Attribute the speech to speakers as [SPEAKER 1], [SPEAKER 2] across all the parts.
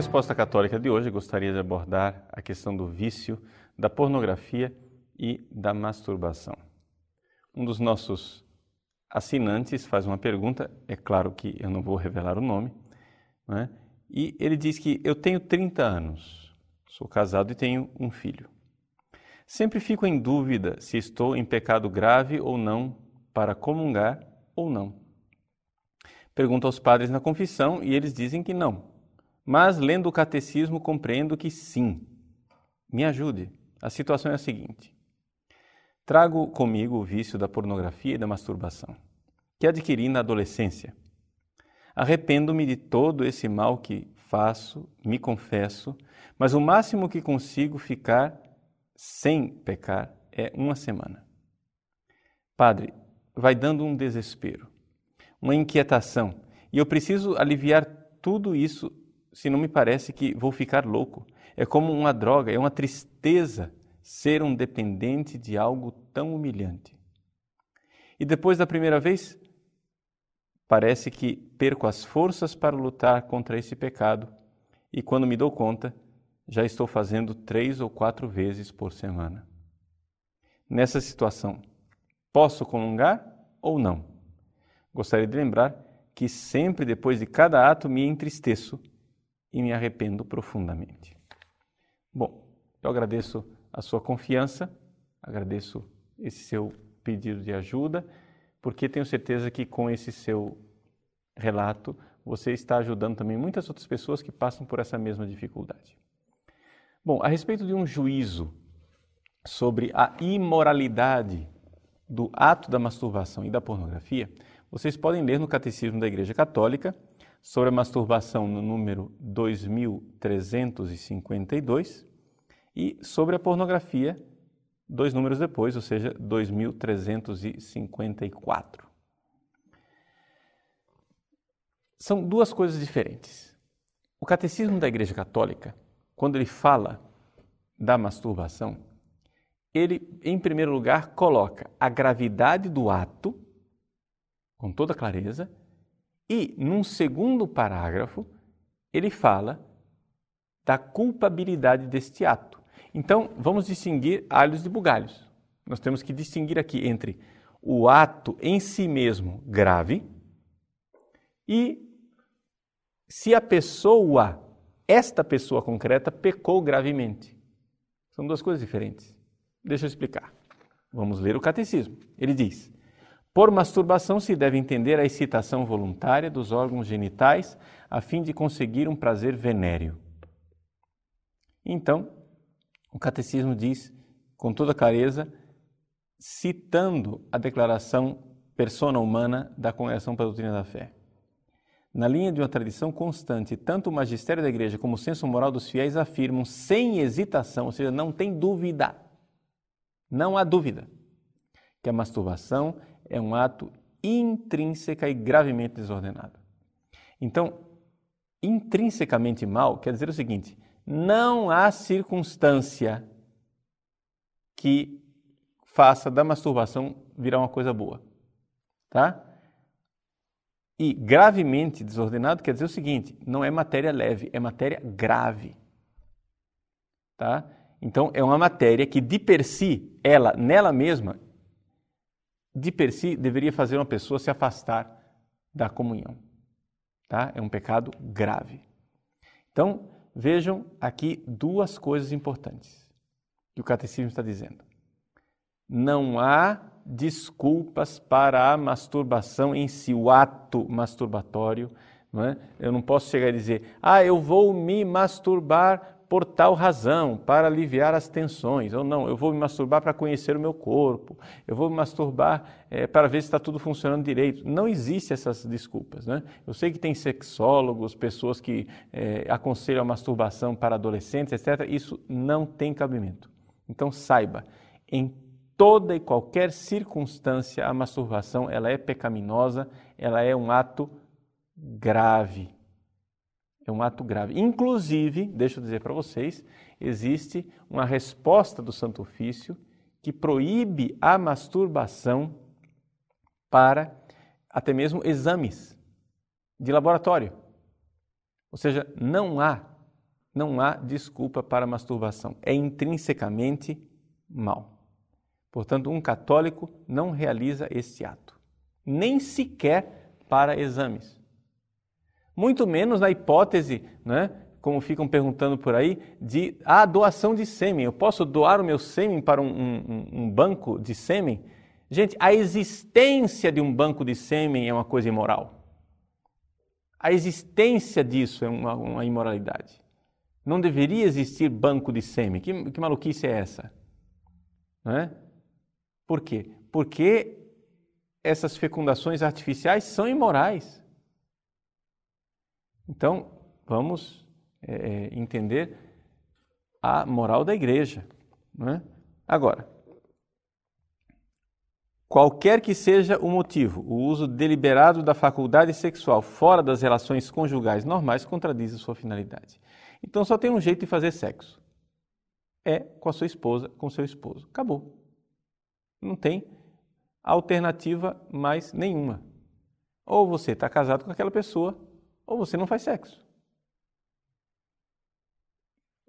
[SPEAKER 1] Resposta Católica de hoje, gostaria de abordar a questão do vício, da pornografia e da masturbação. Um dos nossos assinantes faz uma pergunta, é claro que eu não vou revelar o nome, né? e ele diz que eu tenho 30 anos, sou casado e tenho um filho. Sempre fico em dúvida se estou em pecado grave ou não para comungar ou não. Pergunto aos padres na confissão e eles dizem que não mas lendo o catecismo compreendo que sim. Me ajude. A situação é a seguinte: trago comigo o vício da pornografia e da masturbação, que adquiri na adolescência. Arrependo-me de todo esse mal que faço, me confesso, mas o máximo que consigo ficar sem pecar é uma semana. Padre, vai dando um desespero, uma inquietação, e eu preciso aliviar tudo isso se não me parece que vou ficar louco. É como uma droga, é uma tristeza ser um dependente de algo tão humilhante. E depois da primeira vez, parece que perco as forças para lutar contra esse pecado, e quando me dou conta, já estou fazendo três ou quatro vezes por semana. Nessa situação, posso comungar ou não? Gostaria de lembrar que sempre depois de cada ato me entristeço e me arrependo profundamente. Bom, eu agradeço a sua confiança, agradeço esse seu pedido de ajuda, porque tenho certeza que com esse seu relato você está ajudando também muitas outras pessoas que passam por essa mesma dificuldade. Bom, a respeito de um juízo sobre a imoralidade do ato da masturbação e da pornografia, vocês podem ler no Catecismo da Igreja Católica, sobre a masturbação no número 2352 e sobre a pornografia dois números depois, ou seja, 2354. São duas coisas diferentes. O catecismo da Igreja Católica, quando ele fala da masturbação, ele, em primeiro lugar, coloca a gravidade do ato, com toda clareza, e, num segundo parágrafo, ele fala da culpabilidade deste ato. Então, vamos distinguir alhos de bugalhos. Nós temos que distinguir aqui entre o ato em si mesmo grave e se a pessoa, esta pessoa concreta, pecou gravemente. São duas coisas diferentes. Deixa eu explicar. Vamos ler o catecismo. Ele diz: por masturbação se deve entender a excitação voluntária dos órgãos genitais a fim de conseguir um prazer venéreo. Então, o catecismo diz com toda clareza, citando a declaração persona humana da Congregação para a Doutrina da Fé. Na linha de uma tradição constante, tanto o magistério da Igreja como o senso moral dos fiéis afirmam sem hesitação, ou seja, não tem dúvida, não há dúvida, que a masturbação é um ato intrínseca e gravemente desordenado. Então, intrinsecamente mal quer dizer o seguinte: não há circunstância que faça da masturbação virar uma coisa boa, tá? E gravemente desordenado quer dizer o seguinte: não é matéria leve, é matéria grave, tá? Então é uma matéria que de per si, ela nela mesma de per si deveria fazer uma pessoa se afastar da comunhão. Tá? É um pecado grave. Então, vejam aqui duas coisas importantes que o catecismo está dizendo. Não há desculpas para a masturbação em si, o ato masturbatório. Não é? Eu não posso chegar e dizer, ah, eu vou me masturbar por tal razão, para aliviar as tensões. Ou não, eu vou me masturbar para conhecer o meu corpo, eu vou me masturbar é, para ver se está tudo funcionando direito. Não existe essas desculpas. Né? Eu sei que tem sexólogos, pessoas que é, aconselham a masturbação para adolescentes, etc. Isso não tem cabimento. Então saiba, em toda e qualquer circunstância, a masturbação ela é pecaminosa, ela é um ato grave é um ato grave. Inclusive, deixa eu dizer para vocês, existe uma resposta do Santo Ofício que proíbe a masturbação para até mesmo exames de laboratório. Ou seja, não há não há desculpa para masturbação. É intrinsecamente mal. Portanto, um católico não realiza esse ato, nem sequer para exames. Muito menos na hipótese, né, como ficam perguntando por aí, de a ah, doação de sêmen. Eu posso doar o meu sêmen para um, um, um banco de sêmen? Gente, a existência de um banco de sêmen é uma coisa imoral. A existência disso é uma, uma imoralidade. Não deveria existir banco de sêmen. Que, que maluquice é essa? Não é? Por quê? Porque essas fecundações artificiais são imorais. Então, vamos é, é entender a moral da igreja. Não é? Agora, qualquer que seja o motivo, o uso deliberado da faculdade sexual fora das relações conjugais normais contradiz a sua finalidade. Então, só tem um jeito de fazer sexo: é com a sua esposa, com seu esposo. Acabou. Não tem alternativa mais nenhuma. Ou você está casado com aquela pessoa, ou você não faz sexo.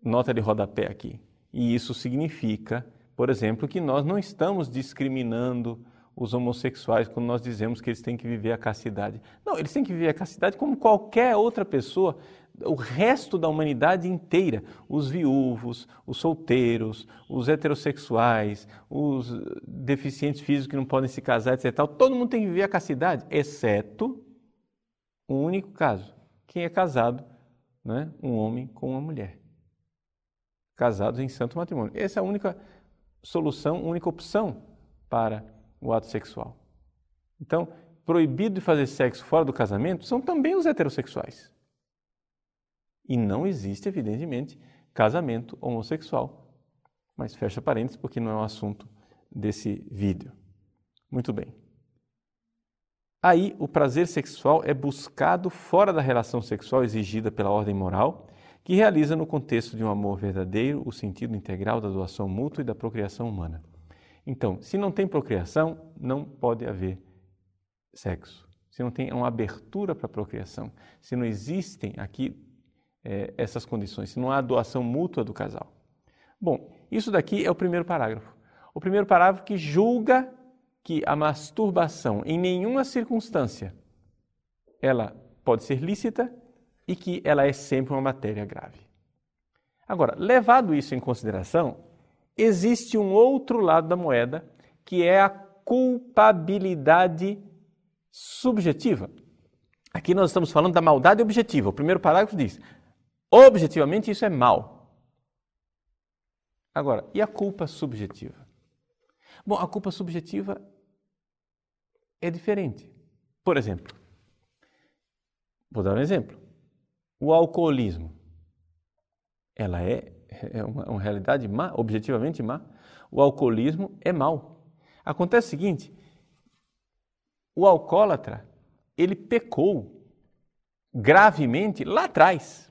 [SPEAKER 1] Nota de rodapé aqui. E isso significa, por exemplo, que nós não estamos discriminando os homossexuais quando nós dizemos que eles têm que viver a castidade. Não, eles têm que viver a castidade como qualquer outra pessoa o resto da humanidade inteira, os viúvos, os solteiros, os heterossexuais, os deficientes físicos que não podem se casar, etc. Todo mundo tem que viver a castidade, exceto um único caso: quem é casado, né? um homem com uma mulher. Casados em santo matrimônio. Essa é a única solução, a única opção para o ato sexual. Então, proibido de fazer sexo fora do casamento são também os heterossexuais. E não existe, evidentemente, casamento homossexual. Mas fecha parênteses porque não é o assunto desse vídeo. Muito bem. Aí, o prazer sexual é buscado fora da relação sexual exigida pela ordem moral, que realiza no contexto de um amor verdadeiro o sentido integral da doação mútua e da procriação humana. Então, se não tem procriação, não pode haver sexo. Se não tem uma abertura para a procriação, se não existem aqui é, essas condições, se não há doação mútua do casal. Bom, isso daqui é o primeiro parágrafo. O primeiro parágrafo que julga que a masturbação, em nenhuma circunstância, ela pode ser lícita e que ela é sempre uma matéria grave. Agora, levado isso em consideração, existe um outro lado da moeda, que é a culpabilidade subjetiva. Aqui nós estamos falando da maldade objetiva. O primeiro parágrafo diz: Objetivamente, isso é mal. Agora, e a culpa subjetiva? Bom, a culpa subjetiva é diferente. Por exemplo, vou dar um exemplo. O alcoolismo. Ela é, é uma, uma realidade má, objetivamente má. O alcoolismo é mal. Acontece o seguinte: o alcoólatra, ele pecou gravemente lá atrás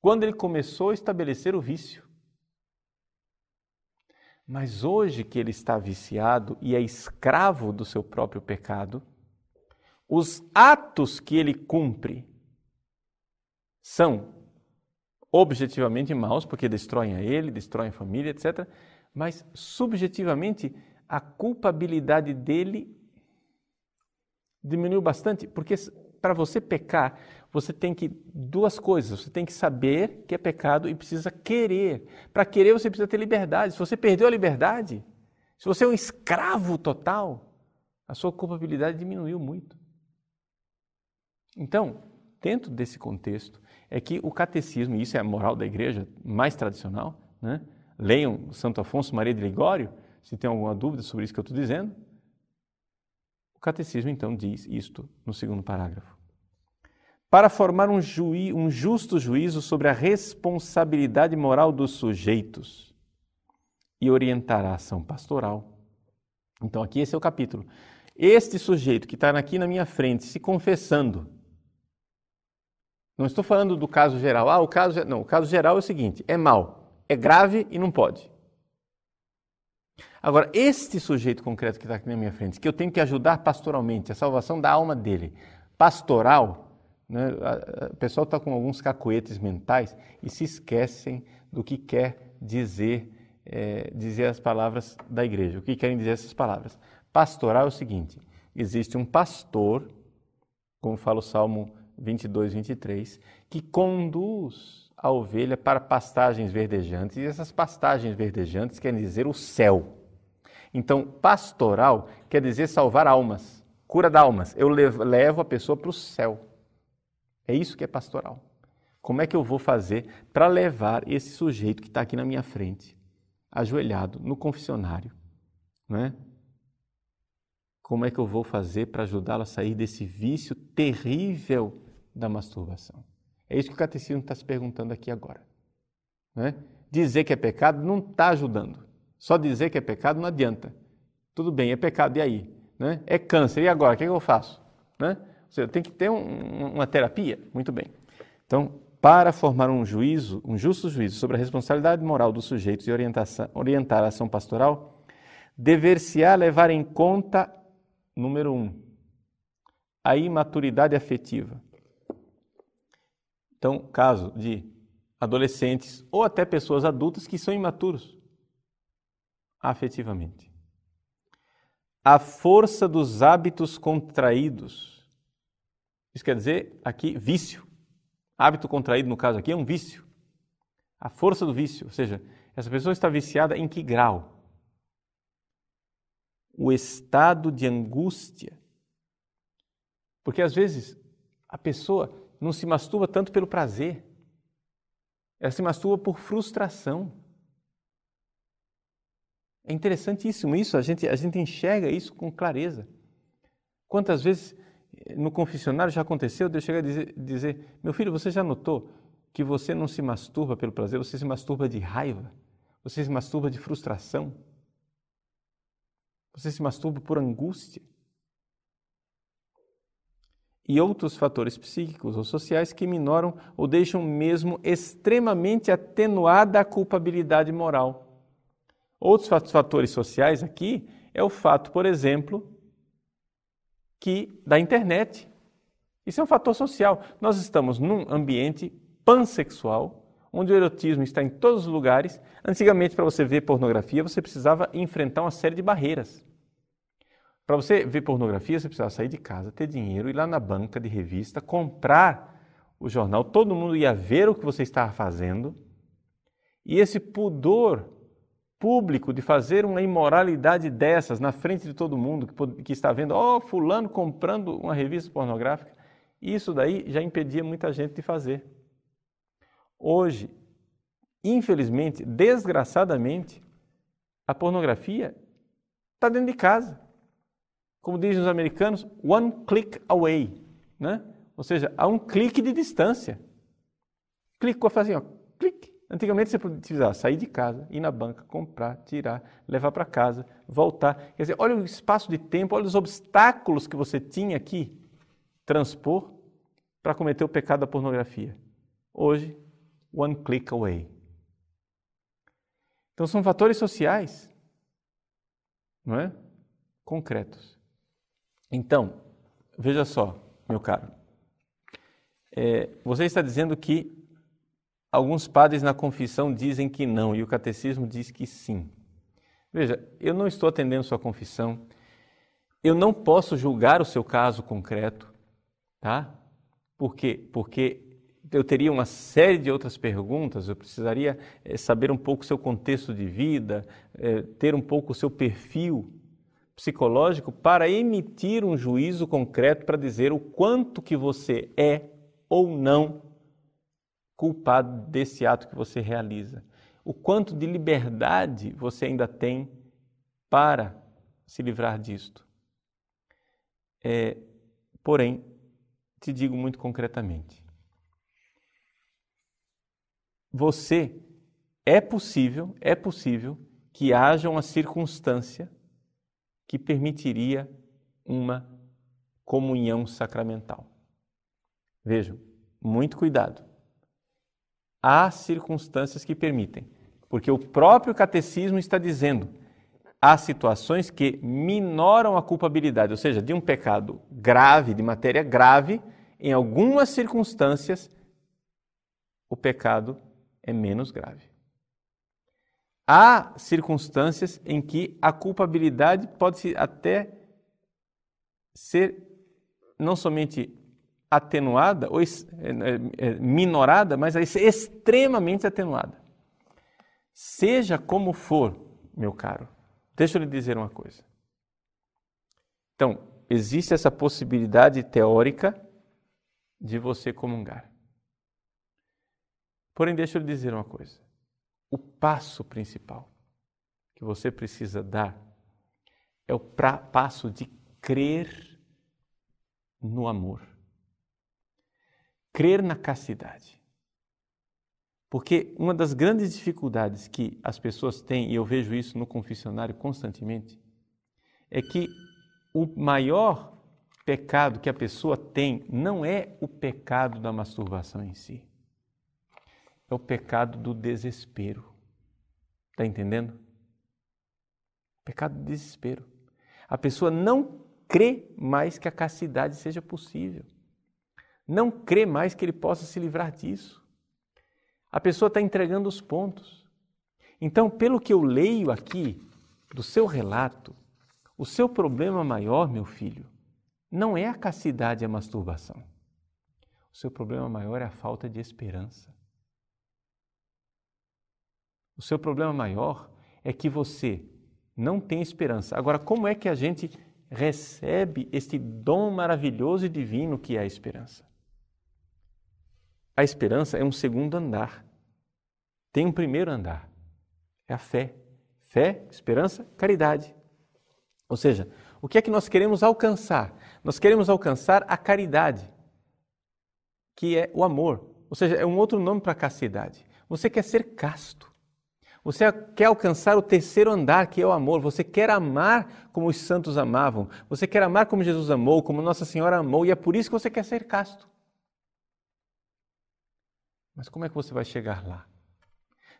[SPEAKER 1] quando ele começou a estabelecer o vício. Mas hoje que ele está viciado e é escravo do seu próprio pecado, os atos que ele cumpre são objetivamente maus, porque destroem a ele, destroem a família, etc. Mas subjetivamente a culpabilidade dele diminuiu bastante, porque para você pecar, você tem que duas coisas, você tem que saber que é pecado e precisa querer. Para querer você precisa ter liberdade. Se você perdeu a liberdade, se você é um escravo total, a sua culpabilidade diminuiu muito. Então, dentro desse contexto, é que o catecismo, isso é a moral da igreja mais tradicional, né? leiam Santo Afonso Maria de Ligório, se tem alguma dúvida sobre isso que eu estou dizendo. Catecismo, então, diz isto no segundo parágrafo para formar um, juí, um justo juízo sobre a responsabilidade moral dos sujeitos e orientar a ação pastoral. Então, aqui esse é o capítulo. Este sujeito que está aqui na minha frente se confessando, não estou falando do caso geral. Ah, o caso não, o caso geral é o seguinte: é mal, é grave e não pode. Agora, este sujeito concreto que está aqui na minha frente, que eu tenho que ajudar pastoralmente, a salvação da alma dele, pastoral, Né? O pessoal está com alguns cacoetes mentais e se esquecem do que quer dizer, é, dizer as palavras da igreja. O que querem dizer essas palavras? Pastoral é o seguinte: existe um pastor, como fala o Salmo 22, 23, que conduz a ovelha para pastagens verdejantes, e essas pastagens verdejantes querem dizer o céu. Então, pastoral quer dizer salvar almas, cura de almas. Eu levo a pessoa para o céu. É isso que é pastoral. Como é que eu vou fazer para levar esse sujeito que está aqui na minha frente, ajoelhado no confessionário, né? Como é que eu vou fazer para ajudá-lo a sair desse vício terrível da masturbação? É isso que o catecismo está se perguntando aqui agora. Né? Dizer que é pecado não está ajudando. Só dizer que é pecado não adianta. Tudo bem, é pecado, e aí? Né? É câncer, e agora? O que, é que eu faço? Né? seja, tem que ter um, uma terapia. Muito bem. Então, para formar um juízo, um justo juízo sobre a responsabilidade moral dos sujeitos e orientar a ação pastoral, dever-se-á levar em conta, número um, a imaturidade afetiva. Então, caso de adolescentes ou até pessoas adultas que são imaturos afetivamente. A força dos hábitos contraídos isso quer dizer aqui vício. Hábito contraído, no caso aqui, é um vício. A força do vício, ou seja, essa pessoa está viciada em que grau? O estado de angústia. Porque às vezes a pessoa não se masturba tanto pelo prazer, ela se masturba por frustração. É interessantíssimo isso, a gente, a gente enxerga isso com clareza. Quantas vezes no confessionário já aconteceu de eu chegar a dizer, dizer, meu filho, você já notou que você não se masturba pelo prazer, você se masturba de raiva, você se masturba de frustração, você se masturba por angústia. E outros fatores psíquicos ou sociais que minoram ou deixam mesmo extremamente atenuada a culpabilidade moral. Outros fatores sociais aqui é o fato, por exemplo, que da internet. Isso é um fator social. Nós estamos num ambiente pansexual, onde o erotismo está em todos os lugares. Antigamente, para você ver pornografia, você precisava enfrentar uma série de barreiras. Para você ver pornografia, você precisava sair de casa, ter dinheiro, ir lá na banca de revista, comprar o jornal, todo mundo ia ver o que você estava fazendo. E esse pudor público de fazer uma imoralidade dessas na frente de todo mundo que, que está vendo, ó, oh, fulano comprando uma revista pornográfica, isso daí já impedia muita gente de fazer. Hoje, infelizmente, desgraçadamente, a pornografia está dentro de casa. Como dizem os americanos, one click away, né? Ou seja, a um clique de distância. Clicou, assim, ó, clique, Antigamente você precisava sair de casa, ir na banca, comprar, tirar, levar para casa, voltar. Quer dizer, olha o espaço de tempo, olha os obstáculos que você tinha aqui transpor para cometer o pecado da pornografia. Hoje, one click away. Então são fatores sociais, não é? Concretos. Então, veja só, meu caro. É, você está dizendo que Alguns padres na confissão dizem que não e o catecismo diz que sim. Veja, eu não estou atendendo sua confissão, eu não posso julgar o seu caso concreto, tá? Por quê? Porque eu teria uma série de outras perguntas, eu precisaria é, saber um pouco o seu contexto de vida, é, ter um pouco o seu perfil psicológico para emitir um juízo concreto para dizer o quanto que você é ou não culpado desse ato que você realiza. O quanto de liberdade você ainda tem para se livrar disto. É, porém, te digo muito concretamente: você é possível, é possível que haja uma circunstância que permitiria uma comunhão sacramental. Vejam, muito cuidado há circunstâncias que permitem, porque o próprio catecismo está dizendo há situações que minoram a culpabilidade, ou seja, de um pecado grave, de matéria grave, em algumas circunstâncias, o pecado é menos grave. Há circunstâncias em que a culpabilidade pode até ser não somente atenuada ou é, é, é, minorada, mas extremamente atenuada. Seja como for, meu caro, deixa eu lhe dizer uma coisa. Então, existe essa possibilidade teórica de você comungar. Porém, deixa eu lhe dizer uma coisa. Passo principal que você precisa dar é o passo de crer no amor. Crer na castidade. Porque uma das grandes dificuldades que as pessoas têm, e eu vejo isso no confessionário constantemente, é que o maior pecado que a pessoa tem não é o pecado da masturbação em si, é o pecado do desespero. Está entendendo? Pecado do desespero. A pessoa não crê mais que a castidade seja possível. Não crê mais que ele possa se livrar disso. A pessoa está entregando os pontos. Então, pelo que eu leio aqui do seu relato, o seu problema maior, meu filho, não é a castidade e a masturbação. O seu problema maior é a falta de esperança. O seu problema maior é que você não tem esperança. Agora, como é que a gente recebe este dom maravilhoso e divino que é a esperança? A esperança é um segundo andar. Tem um primeiro andar. É a fé. Fé, esperança, caridade. Ou seja, o que é que nós queremos alcançar? Nós queremos alcançar a caridade, que é o amor. Ou seja, é um outro nome para castidade. Você quer ser casto. Você quer alcançar o terceiro andar, que é o amor. Você quer amar como os santos amavam. Você quer amar como Jesus amou, como Nossa Senhora amou, e é por isso que você quer ser casto. Mas como é que você vai chegar lá?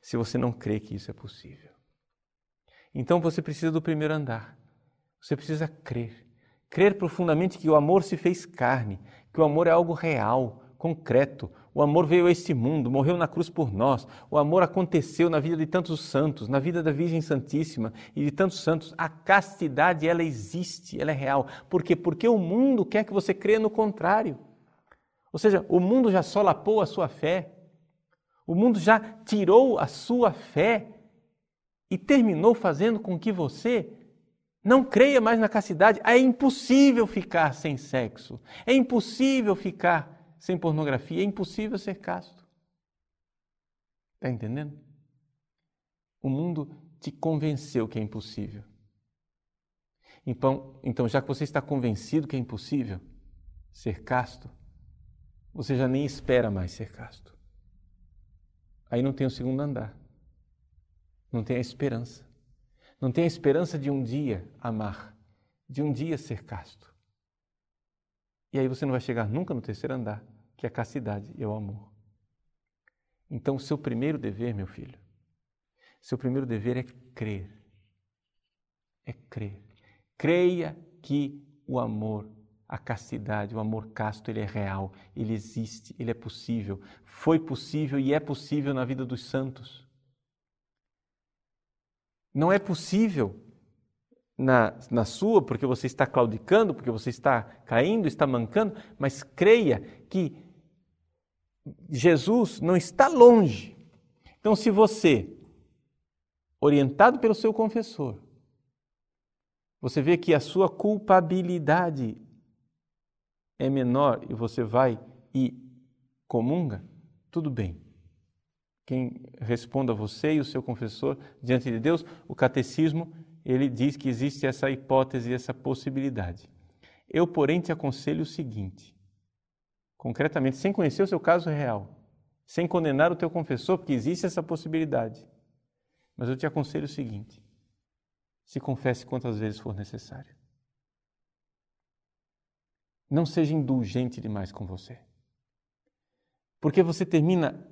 [SPEAKER 1] Se você não crê que isso é possível. Então você precisa do primeiro andar. Você precisa crer. Crer profundamente que o amor se fez carne, que o amor é algo real, concreto. O amor veio a este mundo, morreu na cruz por nós. O amor aconteceu na vida de tantos santos, na vida da Virgem Santíssima e de tantos santos. A castidade, ela existe, ela é real. Por quê? Porque o mundo quer que você creia no contrário. Ou seja, o mundo já solapou a sua fé. O mundo já tirou a sua fé e terminou fazendo com que você não creia mais na castidade. É impossível ficar sem sexo. É impossível ficar sem pornografia. É impossível ser casto. Está entendendo? O mundo te convenceu que é impossível. Então, então, já que você está convencido que é impossível ser casto, você já nem espera mais ser casto. Aí não tem o segundo andar. Não tem a esperança. Não tem a esperança de um dia amar, de um dia ser casto. E aí você não vai chegar nunca no terceiro andar, que é a castidade e o amor. Então, o seu primeiro dever, meu filho, seu primeiro dever é crer. É crer. Creia que o amor, a castidade, o amor casto, ele é real, ele existe, ele é possível. Foi possível e é possível na vida dos santos. Não é possível na, na sua, porque você está claudicando, porque você está caindo, está mancando, mas creia que Jesus não está longe. Então, se você, orientado pelo seu confessor, você vê que a sua culpabilidade é menor e você vai e comunga, tudo bem quem responda você e o seu confessor diante de Deus, o catecismo, ele diz que existe essa hipótese, essa possibilidade. Eu, porém, te aconselho o seguinte, concretamente, sem conhecer o seu caso real, sem condenar o teu confessor, porque existe essa possibilidade. Mas eu te aconselho o seguinte: se confesse quantas vezes for necessário. Não seja indulgente demais com você. Porque você termina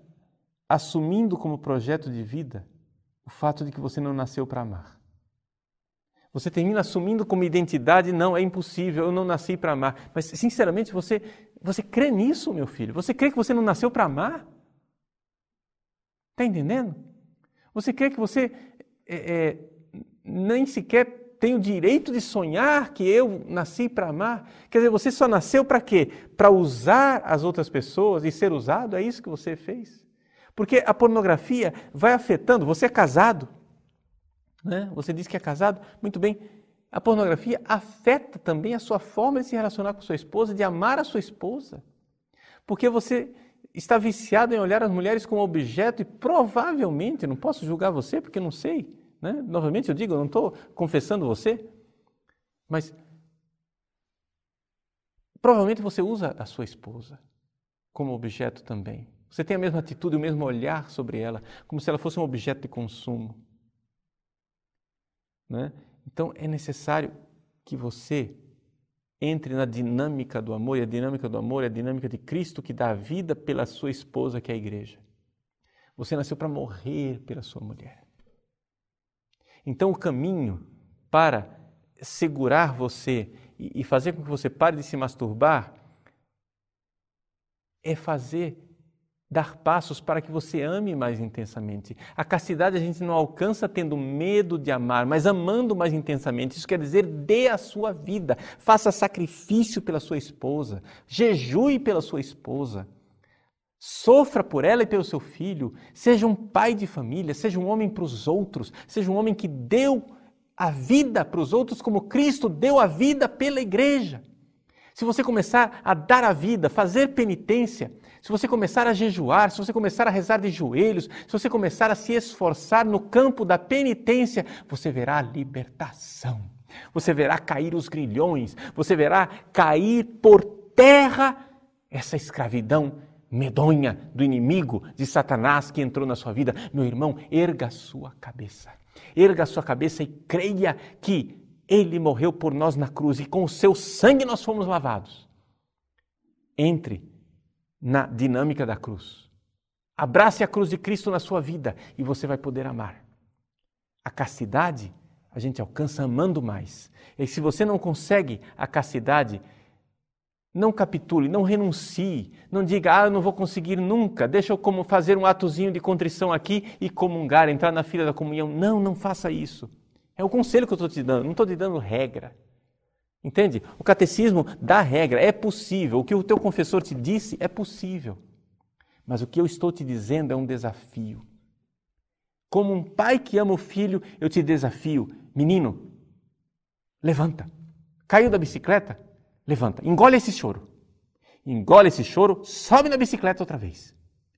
[SPEAKER 1] assumindo como projeto de vida o fato de que você não nasceu para amar. Você termina assumindo como identidade, não, é impossível, eu não nasci para amar. Mas, sinceramente, você Você crê nisso, meu filho? Você crê que você não nasceu para amar? Está entendendo? Você crê que você é, é, nem sequer tem o direito de sonhar que eu nasci para amar? Quer dizer, você só nasceu para quê? Para usar as outras pessoas e ser usado? É isso que você fez? Porque a pornografia vai afetando. Você é casado, né? Você diz que é casado, muito bem. A pornografia afeta também a sua forma de se relacionar com sua esposa, de amar a sua esposa. Porque você está viciado em olhar as mulheres como objeto e provavelmente, não posso julgar você porque não sei, né? novamente eu digo, eu não estou confessando você, mas provavelmente você usa a sua esposa como objeto também. Você tem a mesma atitude, o mesmo olhar sobre ela, como se ela fosse um objeto de consumo. Né? Então é necessário que você entre na dinâmica do amor, e a dinâmica do amor é a dinâmica de Cristo que dá a vida pela sua esposa, que é a igreja. Você nasceu para morrer pela sua mulher. Então o caminho para segurar você e fazer com que você pare de se masturbar é fazer dar passos para que você ame mais intensamente. A castidade a gente não alcança tendo medo de amar, mas amando mais intensamente. Isso quer dizer, dê a sua vida, faça sacrifício pela sua esposa, jejue pela sua esposa. Sofra por ela e pelo seu filho, seja um pai de família, seja um homem para os outros, seja um homem que deu a vida para os outros como Cristo deu a vida pela igreja. Se você começar a dar a vida, fazer penitência, se você começar a jejuar, se você começar a rezar de joelhos, se você começar a se esforçar no campo da penitência, você verá a libertação. Você verá cair os grilhões, você verá cair por terra essa escravidão medonha do inimigo, de Satanás que entrou na sua vida. Meu irmão, erga a sua cabeça. Erga a sua cabeça e creia que ele morreu por nós na cruz e com o seu sangue nós fomos lavados. Entre na dinâmica da cruz. Abrace a cruz de Cristo na sua vida e você vai poder amar. A castidade a gente alcança amando mais. E se você não consegue a castidade, não capitule, não renuncie, não diga, ah, eu não vou conseguir nunca, deixa eu como fazer um atozinho de contrição aqui e comungar, entrar na fila da comunhão. Não, não faça isso. É o conselho que eu estou te dando, não estou te dando regra. Entende? O catecismo dá regra, é possível. O que o teu confessor te disse é possível. Mas o que eu estou te dizendo é um desafio. Como um pai que ama o filho, eu te desafio, menino, levanta. Caiu da bicicleta? Levanta. Engole esse choro. Engole esse choro, sobe na bicicleta outra vez.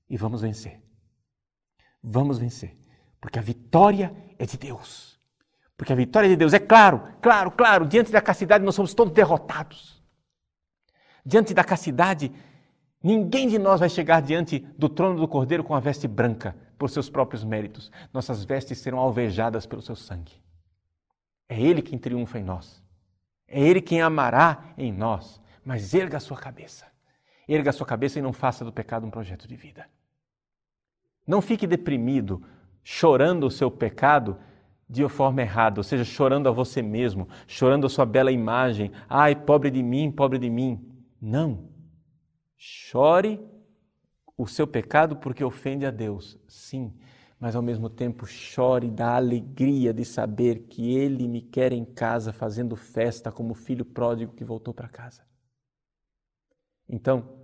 [SPEAKER 1] E vamos vencer. Vamos vencer. Porque a vitória é de Deus. Porque a vitória de Deus é claro, claro, claro, diante da castidade nós somos todos derrotados. Diante da castidade, ninguém de nós vai chegar diante do trono do Cordeiro com a veste branca por seus próprios méritos. Nossas vestes serão alvejadas pelo seu sangue. É Ele quem triunfa em nós. É Ele quem amará em nós. Mas erga a sua cabeça. Erga a sua cabeça e não faça do pecado um projeto de vida. Não fique deprimido, chorando o seu pecado de forma errada, ou seja, chorando a você mesmo, chorando a sua bela imagem. Ai, pobre de mim, pobre de mim. Não. Chore o seu pecado porque ofende a Deus, sim, mas ao mesmo tempo chore da alegria de saber que Ele me quer em casa fazendo festa como filho pródigo que voltou para casa. Então,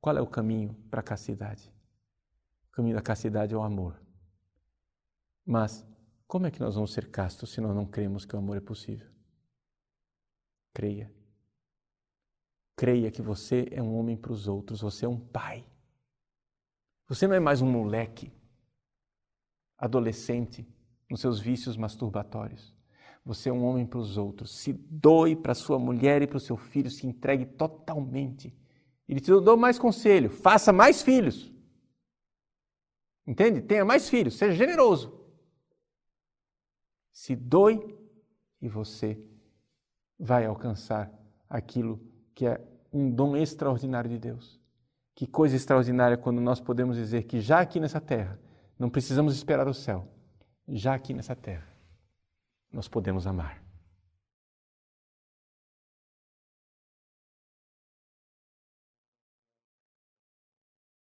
[SPEAKER 1] qual é o caminho para a castidade? O caminho da castidade é o amor. Mas como é que nós vamos ser castos se nós não cremos que o amor é possível? Creia. Creia que você é um homem para os outros, você é um pai. Você não é mais um moleque, adolescente, nos seus vícios masturbatórios. Você é um homem para os outros. Se doe para sua mulher e para o seu filho, se entregue totalmente. Ele te dou mais conselho: faça mais filhos. Entende? Tenha mais filhos, seja generoso se doe e você vai alcançar aquilo que é um dom extraordinário de Deus. Que coisa extraordinária quando nós podemos dizer que já aqui nessa terra, não precisamos esperar o céu, já aqui nessa terra, nós podemos amar.